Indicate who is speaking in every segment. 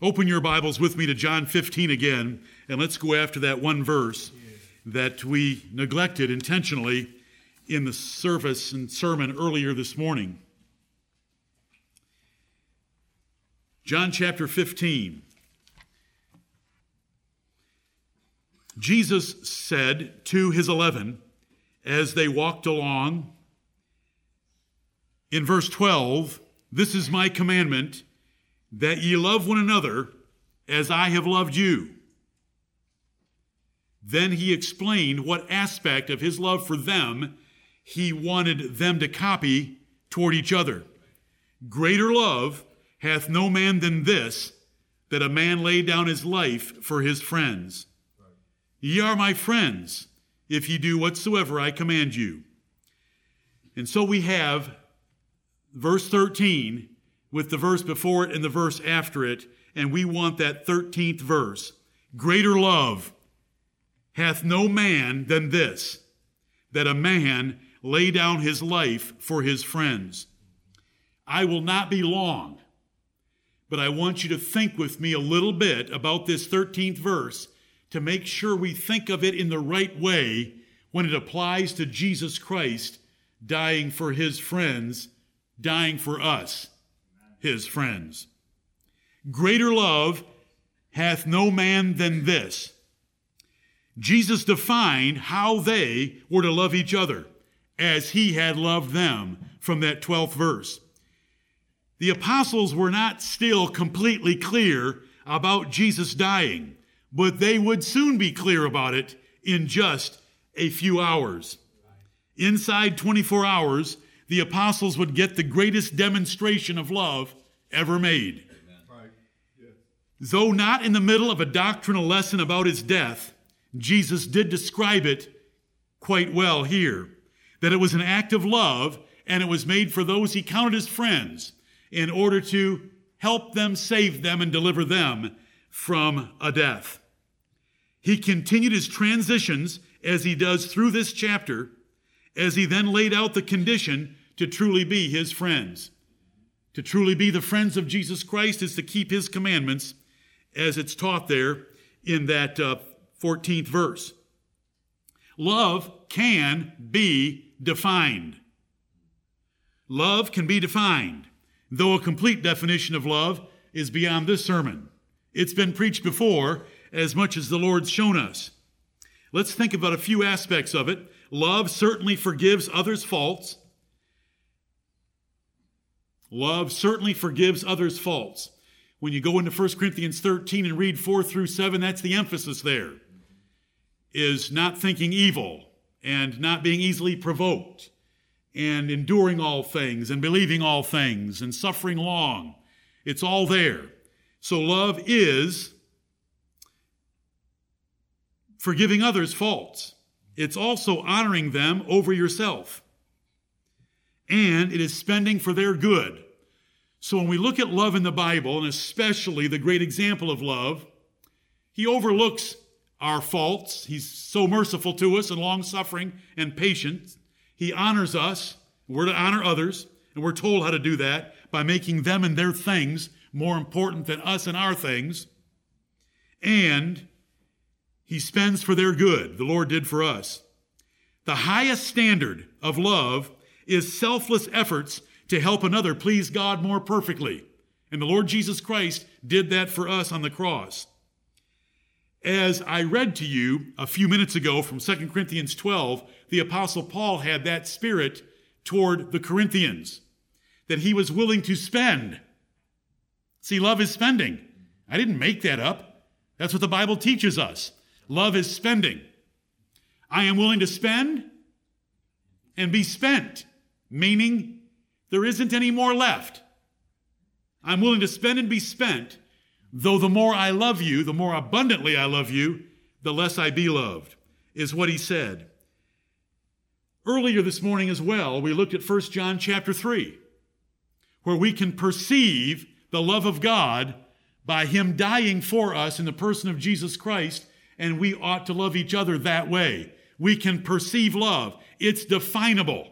Speaker 1: Open your Bibles with me to John 15 again, and let's go after that one verse that we neglected intentionally in the service and sermon earlier this morning. John chapter 15. Jesus said to his eleven as they walked along, in verse 12, This is my commandment, that ye love one another as I have loved you. Then he explained what aspect of his love for them he wanted them to copy toward each other. Greater love hath no man than this, that a man lay down his life for his friends. Ye are my friends, if ye do whatsoever I command you. And so we have verse 13 with the verse before it and the verse after it, and we want that 13th verse. Greater love hath no man than this, that a man lay down his life for his friends. I will not be long, but I want you to think with me a little bit about this 13th verse to make sure we think of it in the right way when it applies to Jesus Christ dying for his friends, dying for us, his friends. Greater love hath no man than this. Jesus defined how they were to love each other as he had loved them from that 12th verse. The apostles were not still completely clear about Jesus dying, but they would soon be clear about it in just a few hours. Inside 24 hours, the apostles would get the greatest demonstration of love ever made. Though not in the middle of a doctrinal lesson about his death, Jesus did describe it quite well here that it was an act of love and it was made for those he counted as friends in order to help them, save them, and deliver them from a death. He continued his transitions as he does through this chapter, as he then laid out the condition to truly be his friends. To truly be the friends of Jesus Christ is to keep his commandments as it's taught there in that uh, 14th verse. Love can be defined. Love can be defined, though a complete definition of love is beyond this sermon. It's been preached before as much as the Lord's shown us. Let's think about a few aspects of it. Love certainly forgives others' faults. Love certainly forgives others' faults. When you go into 1 Corinthians 13 and read 4 through 7, that's the emphasis there. Is not thinking evil and not being easily provoked and enduring all things and believing all things and suffering long. It's all there. So love is forgiving others' faults. It's also honoring them over yourself. And it is spending for their good. So when we look at love in the Bible, and especially the great example of love, he overlooks our faults. He's so merciful to us and long suffering and patient. He honors us. We're to honor others, and we're told how to do that by making them and their things more important than us and our things. And he spends for their good. The Lord did for us. The highest standard of love is selfless efforts to help another please God more perfectly. And the Lord Jesus Christ did that for us on the cross. As I read to you a few minutes ago from 2 Corinthians 12, the Apostle Paul had that spirit toward the Corinthians, that he was willing to spend. See, love is spending. I didn't make that up. That's what the Bible teaches us. Love is spending. I am willing to spend and be spent, meaning there isn't any more left. I'm willing to spend and be spent, though the more I love you, the more abundantly I love you, the less I be loved, is what he said. Earlier this morning as well, we looked at 1 John chapter 3, where we can perceive the love of God by him dying for us in the person of Jesus Christ and we ought to love each other that way. We can perceive love. It's definable.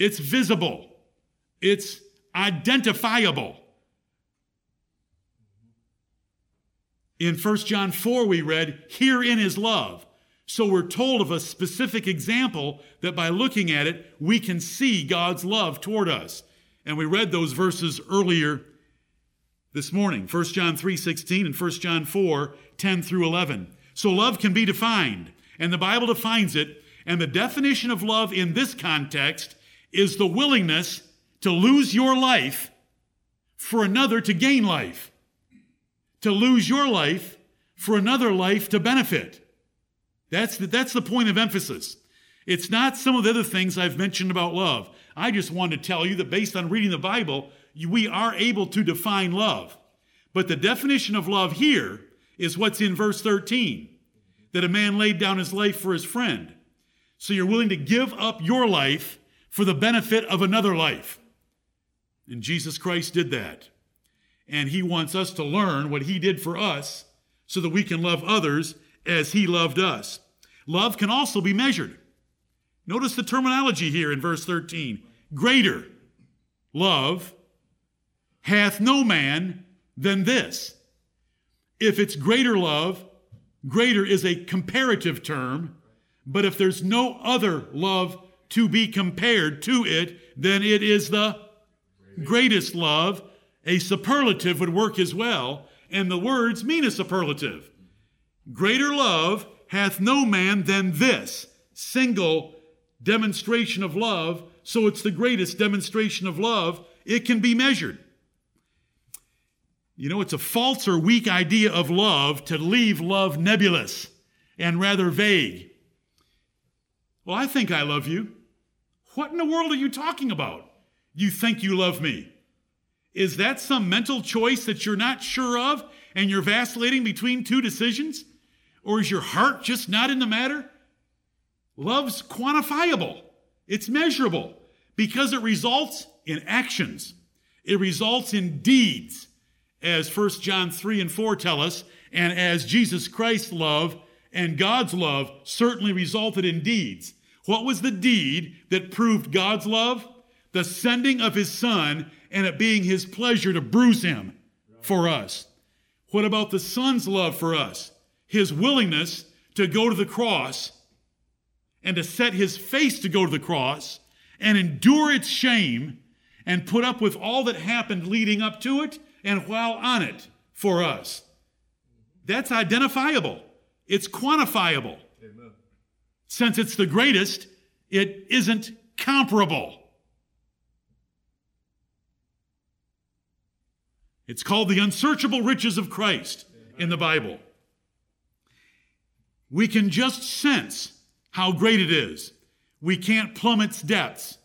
Speaker 1: It's visible. It's identifiable. In 1 John 4, we read, Herein is love. So we're told of a specific example that by looking at it, we can see God's love toward us. And we read those verses earlier this morning 1 John 3 16 and 1 John 4 10 through 11. So love can be defined, and the Bible defines it. And the definition of love in this context is the willingness to lose your life for another to gain life, to lose your life for another life to benefit. That's the, that's the point of emphasis. It's not some of the other things I've mentioned about love. I just want to tell you that based on reading the Bible, we are able to define love. But the definition of love here is what's in verse 13 that a man laid down his life for his friend. So you're willing to give up your life for the benefit of another life. And Jesus Christ did that. And he wants us to learn what he did for us so that we can love others as he loved us. Love can also be measured. Notice the terminology here in verse 13 greater love hath no man than this. If it's greater love, greater is a comparative term, but if there's no other love to be compared to it, then it is the greatest love. A superlative would work as well, and the words mean a superlative. Greater love hath no man than this single demonstration of love, so it's the greatest demonstration of love. It can be measured. You know, it's a false or weak idea of love to leave love nebulous and rather vague. Well, I think I love you. What in the world are you talking about? You think you love me. Is that some mental choice that you're not sure of and you're vacillating between two decisions? Or is your heart just not in the matter? Love's quantifiable, it's measurable because it results in actions, it results in deeds, as 1 John 3 and 4 tell us, and as Jesus Christ's love and God's love certainly resulted in deeds. What was the deed that proved God's love? The sending of his son and it being his pleasure to bruise him for us. What about the son's love for us? his willingness to go to the cross and to set his face to go to the cross and endure its shame and put up with all that happened leading up to it and while on it for us. That's identifiable. It's quantifiable. Amen. Since it's the greatest, it isn't comparable. It's called the unsearchable riches of Christ in the Bible we can just sense how great it is. We can't plumb its depths.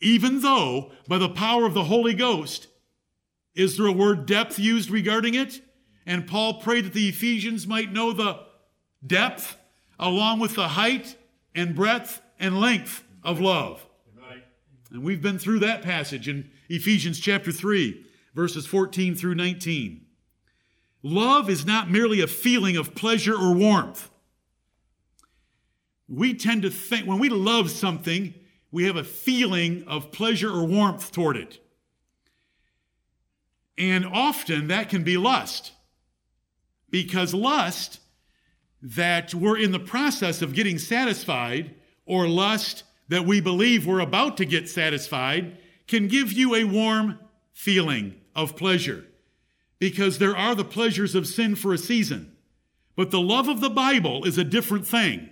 Speaker 1: Even though, by the power of the Holy Ghost, is there a word depth used regarding it? And Paul prayed that the Ephesians might know the depth along with the height and breadth and length of love. And we've been through that passage in Ephesians chapter 3, verses 14 through 19. Love is not merely a feeling of pleasure or warmth. We tend to think, when we love something, we have a feeling of pleasure or warmth toward it. And often that can be lust. Because lust that we're in the process of getting satisfied, or lust that we believe we're about to get satisfied, can give you a warm feeling of pleasure. Because there are the pleasures of sin for a season. But the love of the Bible is a different thing.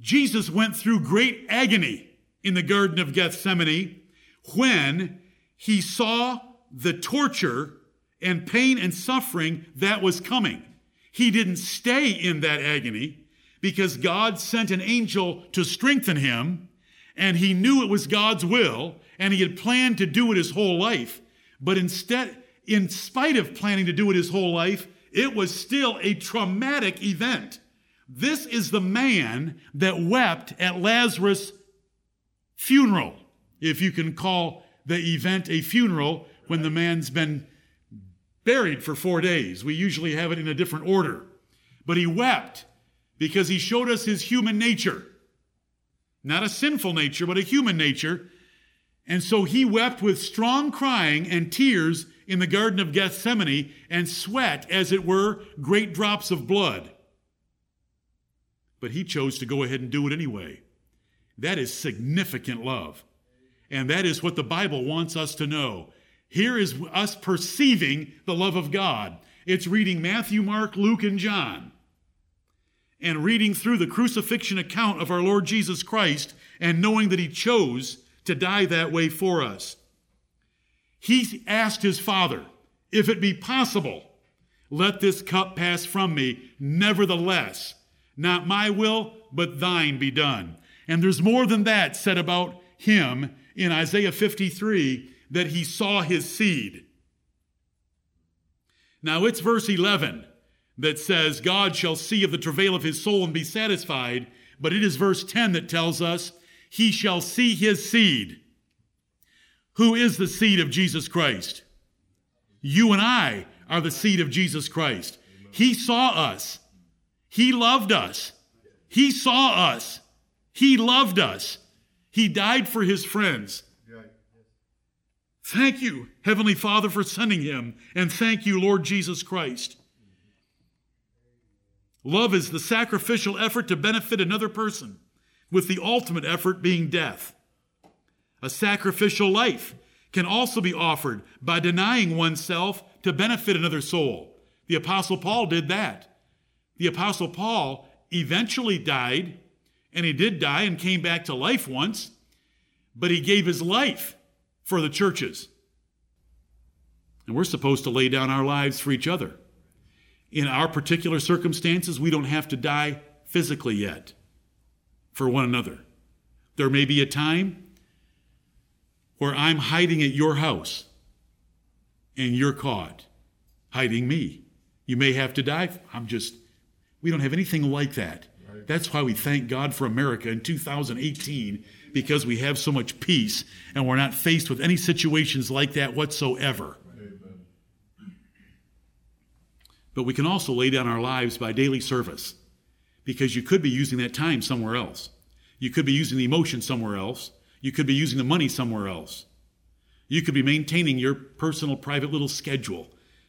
Speaker 1: Jesus went through great agony in the Garden of Gethsemane when he saw the torture and pain and suffering that was coming. He didn't stay in that agony because God sent an angel to strengthen him, and he knew it was God's will, and he had planned to do it his whole life. But instead, in spite of planning to do it his whole life, it was still a traumatic event. This is the man that wept at Lazarus' funeral, if you can call the event a funeral when the man's been buried for four days. We usually have it in a different order. But he wept because he showed us his human nature. Not a sinful nature, but a human nature. And so he wept with strong crying and tears in the Garden of Gethsemane and sweat, as it were, great drops of blood. But he chose to go ahead and do it anyway. That is significant love. And that is what the Bible wants us to know. Here is us perceiving the love of God. It's reading Matthew, Mark, Luke, and John, and reading through the crucifixion account of our Lord Jesus Christ and knowing that he chose to die that way for us. He asked his father, If it be possible, let this cup pass from me. Nevertheless, not my will, but thine be done. And there's more than that said about him in Isaiah 53 that he saw his seed. Now it's verse 11 that says, God shall see of the travail of his soul and be satisfied. But it is verse 10 that tells us, he shall see his seed. Who is the seed of Jesus Christ? You and I are the seed of Jesus Christ. He saw us. He loved us. He saw us. He loved us. He died for his friends. Thank you, Heavenly Father, for sending him, and thank you, Lord Jesus Christ. Love is the sacrificial effort to benefit another person with the ultimate effort being death. A sacrificial life can also be offered by denying oneself to benefit another soul. The Apostle Paul did that. The Apostle Paul eventually died, and he did die and came back to life once, but he gave his life for the churches. And we're supposed to lay down our lives for each other. In our particular circumstances, we don't have to die physically yet for one another. There may be a time where I'm hiding at your house and you're caught hiding me. You may have to die. I'm just, we don't have anything like that. That's why we thank God for America in 2018 because we have so much peace and we're not faced with any situations like that whatsoever. But we can also lay down our lives by daily service because you could be using that time somewhere else. You could be using the emotion somewhere else. You could be using the money somewhere else. You could be maintaining your personal, private little schedule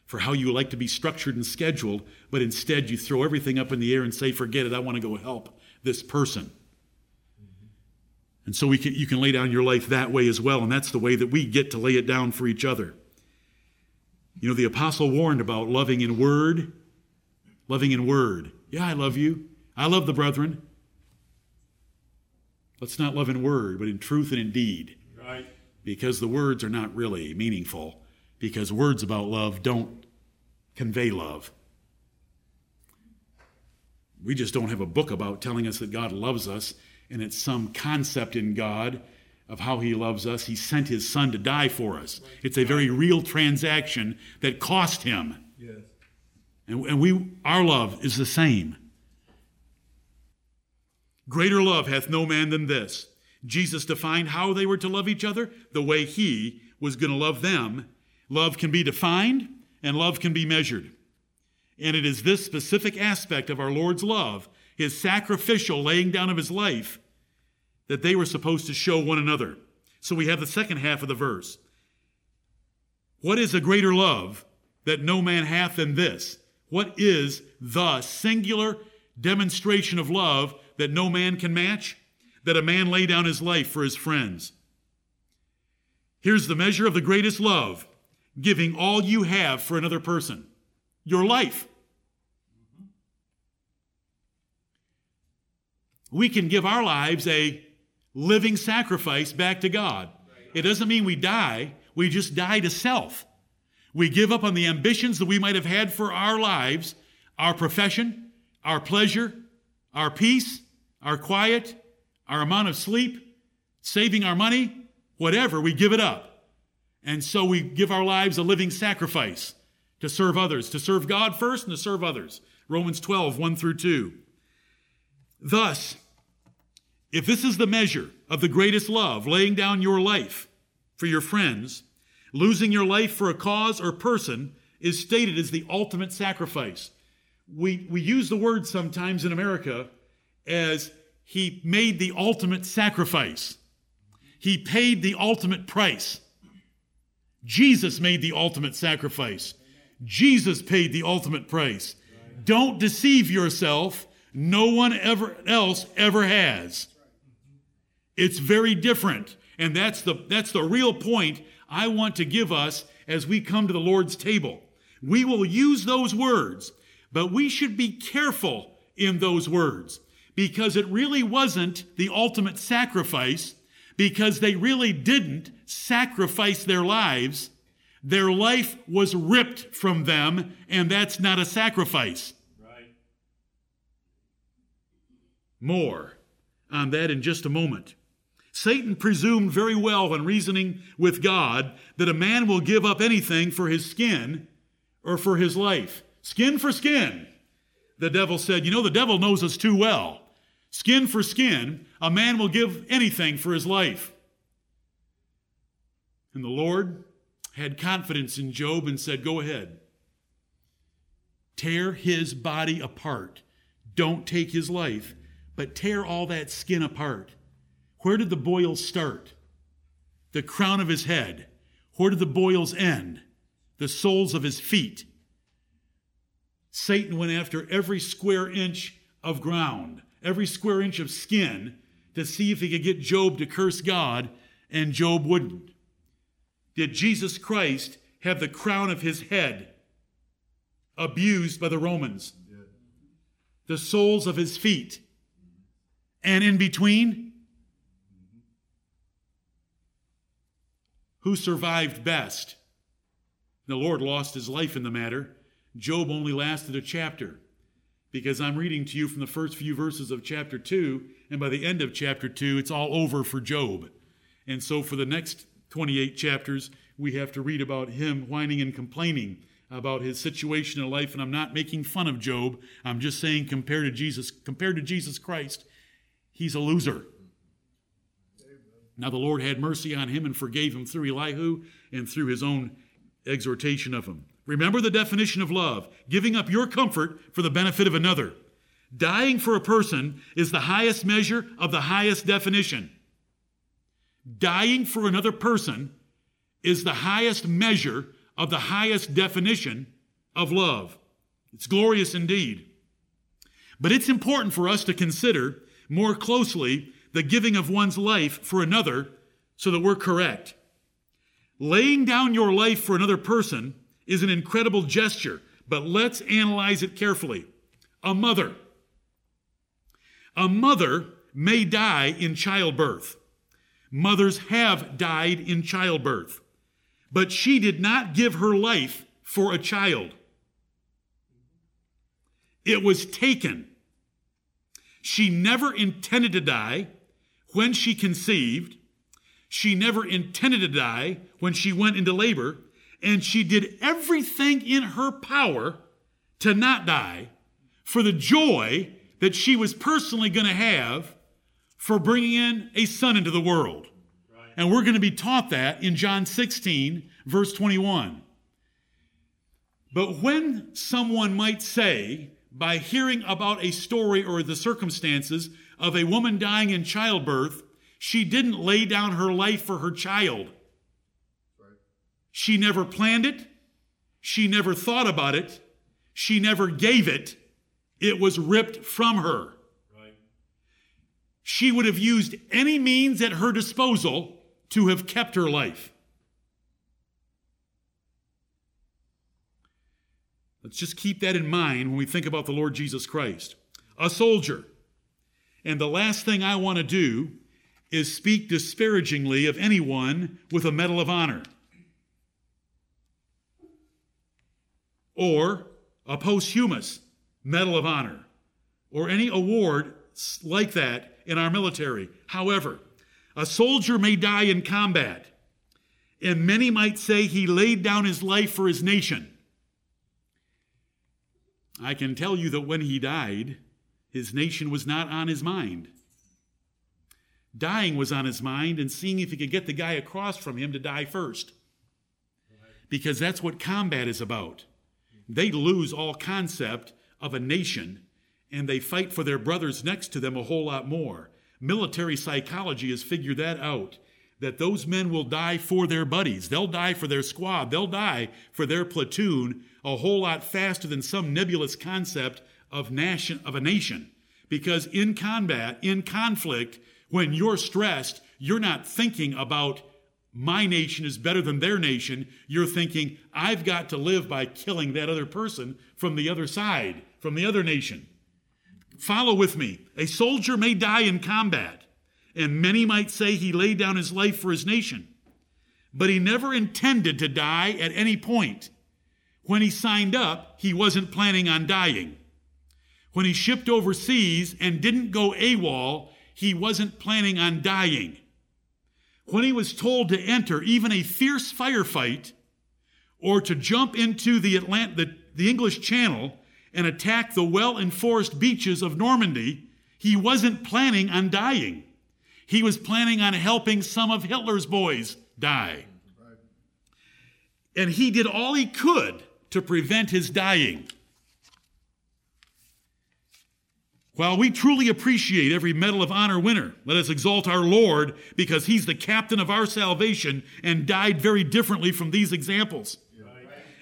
Speaker 1: for how you like to be structured and scheduled, but instead you throw everything up in the air and say, forget it, I want to go help this person. And so we can, you can lay down your life that way as well, and that's the way that we get to lay it down for each other. You know, the apostle warned about loving in word, loving in word. Yeah, I love you. I love the brethren. Let's not love in word, but in truth and in deed. Right. Because the words are not really meaningful, because words about love don't convey love. We just don't have a book about telling us that God loves us, and it's some concept in God of how he loves us. He sent his son to die for us. It's a very real transaction that cost him. Yes. And, and we our love is the same. Greater love hath no man than this. Jesus defined how they were to love each other the way he was going to love them. Love can be defined and love can be measured. And it is this specific aspect of our Lord's love, his sacrificial laying down of his life, that they were supposed to show one another. So we have the second half of the verse. What is a greater love that no man hath than this? What is the singular demonstration of love that no man can match, that a man lay down his life for his friends. Here's the measure of the greatest love giving all you have for another person your life. We can give our lives a living sacrifice back to God. It doesn't mean we die, we just die to self. We give up on the ambitions that we might have had for our lives, our profession, our pleasure, our peace, our quiet, our amount of sleep, saving our money, whatever, we give it up. And so we give our lives a living sacrifice to serve others, to serve God first and to serve others. Romans 12, 1 through 2. Thus, if this is the measure of the greatest love, laying down your life for your friends, losing your life for a cause or person is stated as the ultimate sacrifice. We, we use the word sometimes in America as he made the ultimate sacrifice. he paid the ultimate price. Jesus made the ultimate sacrifice. Jesus paid the ultimate price. Don't deceive yourself. No one ever else ever has. It's very different. And that's the, that's the real point I want to give us as we come to the Lord's table. We will use those words, but we should be careful in those words because it really wasn't the ultimate sacrifice because they really didn't sacrifice their lives. Their life was ripped from them, and that's not a sacrifice. Right. More on that in just a moment. Satan presumed very well when reasoning with God that a man will give up anything for his skin or for his life. Skin for skin. The devil said, You know, the devil knows us too well. Skin for skin, a man will give anything for his life. And the Lord had confidence in Job and said, Go ahead. Tear his body apart. Don't take his life, but tear all that skin apart. Where did the boils start? The crown of his head. Where did the boils end? The soles of his feet. Satan went after every square inch of ground, every square inch of skin to see if he could get Job to curse God, and Job wouldn't. Did Jesus Christ have the crown of his head abused by the Romans? The soles of his feet. And in between, who survived best? The Lord lost his life in the matter. Job only lasted a chapter because I'm reading to you from the first few verses of chapter 2, and by the end of chapter 2, it's all over for Job. And so for the next 28 chapters, we have to read about him whining and complaining about his situation in life. And I'm not making fun of Job. I'm just saying, compared to Jesus, compared to Jesus Christ, he's a loser. Now the Lord had mercy on him and forgave him through Elihu and through his own exhortation of him. Remember the definition of love giving up your comfort for the benefit of another. Dying for a person is the highest measure of the highest definition. Dying for another person is the highest measure of the highest definition of love. It's glorious indeed. But it's important for us to consider more closely the giving of one's life for another so that we're correct. Laying down your life for another person is an incredible gesture, but let's analyze it carefully. A mother. A mother may die in childbirth. Mothers have died in childbirth. But she did not give her life for a child. It was taken. She never intended to die when she conceived. She never intended to die when she went into labor and she did everything in her power to not die for the joy that she was personally going to have for bringing in a son into the world. Right. And we're going to be taught that in John 16, verse 21. But when someone might say, by hearing about a story or the circumstances of a woman dying in childbirth, she didn't lay down her life for her child. She never planned it. She never thought about it. She never gave it. It was ripped from her. Right. She would have used any means at her disposal to have kept her life. Let's just keep that in mind when we think about the Lord Jesus Christ. A soldier. And the last thing I want to do is speak disparagingly of anyone with a Medal of Honor. Or a posthumous Medal of Honor or any award like that in our military. However, a soldier may die in combat, and many might say he laid down his life for his nation. I can tell you that when he died, his nation was not on his mind. Dying was on his mind and seeing if he could get the guy across from him to die first. Because that's what combat is about they lose all concept of a nation and they fight for their brothers next to them a whole lot more. Military psychology has figured that out. that those men will die for their buddies. They'll die for their squad. They'll die for their platoon a whole lot faster than some nebulous concept of nation of a nation. Because in combat, in conflict, when you're stressed, you're not thinking about my nation is better than their nation. You're thinking, I've got to live by killing that other person from the other side, from the other nation. Follow with me. A soldier may die in combat, and many might say he laid down his life for his nation. But he never intended to die at any point. When he signed up, he wasn't planning on dying. When he shipped overseas and didn't go AWOL, he wasn't planning on dying. When he was told to enter even a fierce firefight or to jump into the, Atlant- the, the English Channel and attack the well enforced beaches of Normandy, he wasn't planning on dying. He was planning on helping some of Hitler's boys die. And he did all he could to prevent his dying. While we truly appreciate every Medal of Honor winner, let us exalt our Lord because he's the captain of our salvation and died very differently from these examples.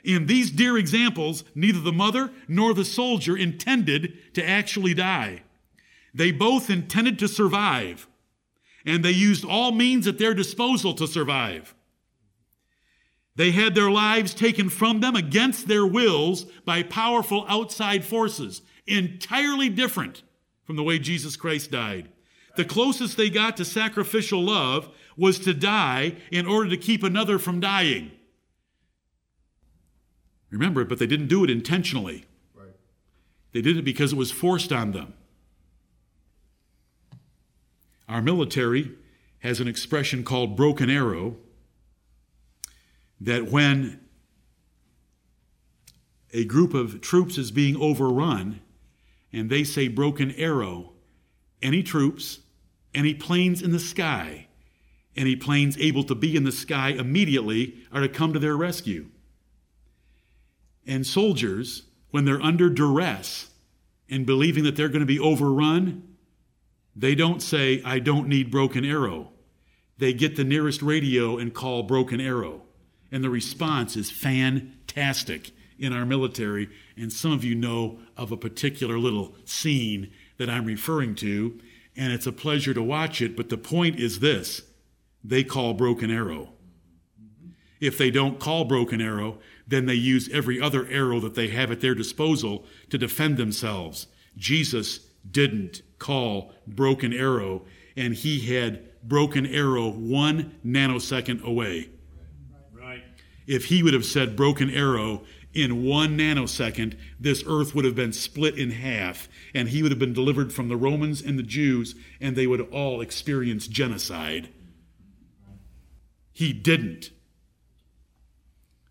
Speaker 1: In these dear examples, neither the mother nor the soldier intended to actually die. They both intended to survive, and they used all means at their disposal to survive. They had their lives taken from them against their wills by powerful outside forces, entirely different from the way Jesus Christ died. The closest they got to sacrificial love was to die in order to keep another from dying. Remember, but they didn't do it intentionally. Right. They did it because it was forced on them. Our military has an expression called broken arrow that when a group of troops is being overrun, and they say broken arrow, any troops, any planes in the sky, any planes able to be in the sky immediately are to come to their rescue. And soldiers, when they're under duress and believing that they're going to be overrun, they don't say, I don't need broken arrow. They get the nearest radio and call broken arrow. And the response is fantastic in our military, and some of you know of a particular little scene that I'm referring to, and it's a pleasure to watch it. But the point is this they call Broken Arrow. If they don't call Broken Arrow, then they use every other arrow that they have at their disposal to defend themselves. Jesus didn't call Broken Arrow, and he had Broken Arrow one nanosecond away. Right. If he would have said Broken Arrow, in one nanosecond, this earth would have been split in half, and he would have been delivered from the Romans and the Jews, and they would all experience genocide. He didn't.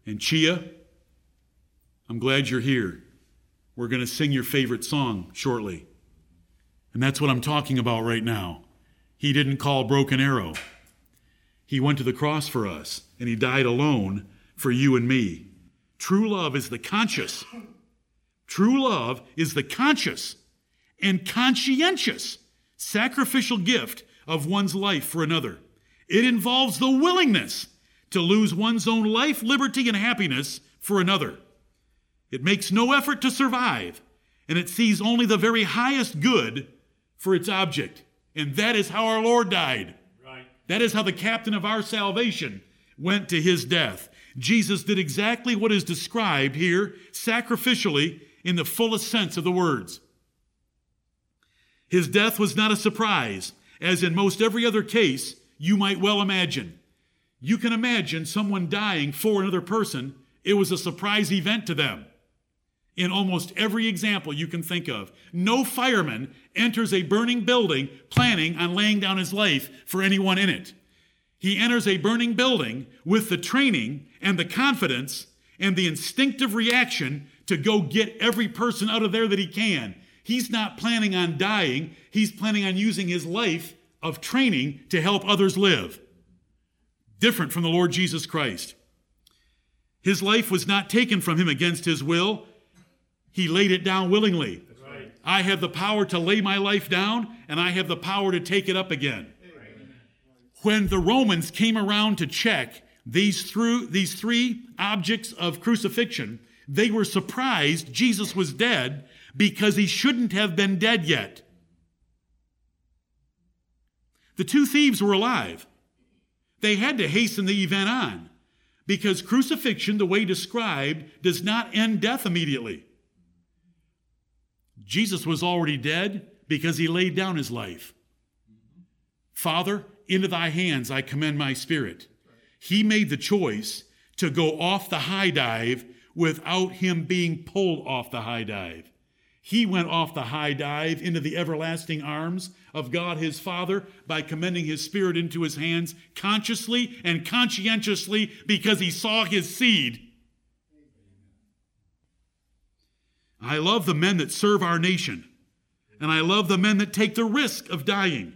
Speaker 1: And Chia, I'm glad you're here. We're going to sing your favorite song shortly. And that's what I'm talking about right now. He didn't call Broken Arrow. He went to the cross for us, and he died alone for you and me. True love is the conscious. True love is the conscious and conscientious sacrificial gift of one's life for another. It involves the willingness to lose one's own life, liberty, and happiness for another. It makes no effort to survive, and it sees only the very highest good for its object. And that is how our Lord died. Right. That is how the captain of our salvation went to his death. Jesus did exactly what is described here sacrificially in the fullest sense of the words. His death was not a surprise, as in most every other case you might well imagine. You can imagine someone dying for another person, it was a surprise event to them. In almost every example you can think of, no fireman enters a burning building planning on laying down his life for anyone in it. He enters a burning building with the training and the confidence and the instinctive reaction to go get every person out of there that he can. He's not planning on dying, he's planning on using his life of training to help others live. Different from the Lord Jesus Christ. His life was not taken from him against his will, he laid it down willingly. Right. I have the power to lay my life down, and I have the power to take it up again. When the Romans came around to check these, through, these three objects of crucifixion, they were surprised Jesus was dead because he shouldn't have been dead yet. The two thieves were alive. They had to hasten the event on because crucifixion, the way described, does not end death immediately. Jesus was already dead because he laid down his life. Father, into thy hands I commend my spirit. He made the choice to go off the high dive without him being pulled off the high dive. He went off the high dive into the everlasting arms of God his Father by commending his Spirit into his hands consciously and conscientiously because he saw his seed. I love the men that serve our nation, and I love the men that take the risk of dying.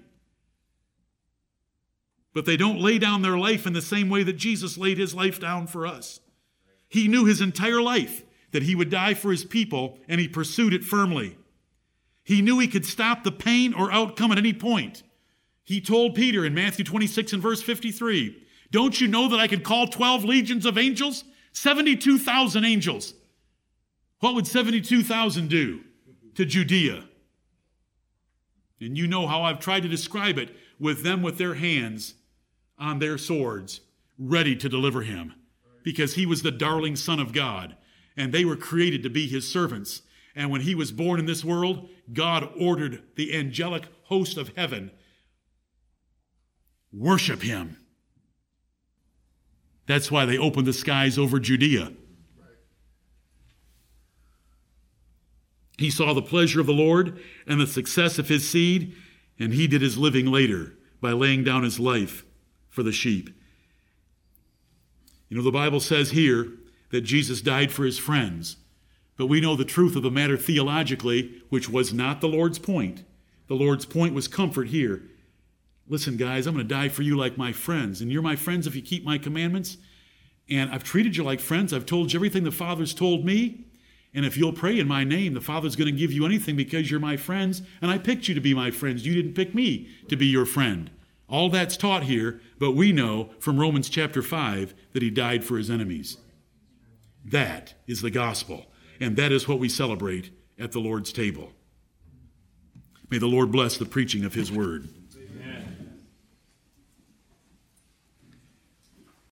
Speaker 1: But they don't lay down their life in the same way that Jesus laid his life down for us. He knew his entire life that he would die for his people, and he pursued it firmly. He knew he could stop the pain or outcome at any point. He told Peter in Matthew 26 and verse 53, Don't you know that I could call 12 legions of angels? 72,000 angels. What would 72,000 do to Judea? And you know how I've tried to describe it with them with their hands on their swords, ready to deliver him, because he was the darling Son of God and they were created to be his servants. And when he was born in this world, God ordered the angelic host of heaven worship him. That's why they opened the skies over Judea. He saw the pleasure of the Lord and the success of his seed, and he did his living later by laying down his life for the sheep. You know, the Bible says here that Jesus died for his friends. But we know the truth of the matter theologically, which was not the Lord's point. The Lord's point was comfort here. Listen, guys, I'm going to die for you like my friends, and you're my friends if you keep my commandments. And I've treated you like friends. I've told you everything the Father's told me. And if you'll pray in my name, the Father's going to give you anything because you're my friends, and I picked you to be my friends. You didn't pick me to be your friend. All that's taught here, but we know from Romans chapter 5 that he died for his enemies. That is the gospel. And that is what we celebrate at the Lord's table. May the Lord bless the preaching of his word.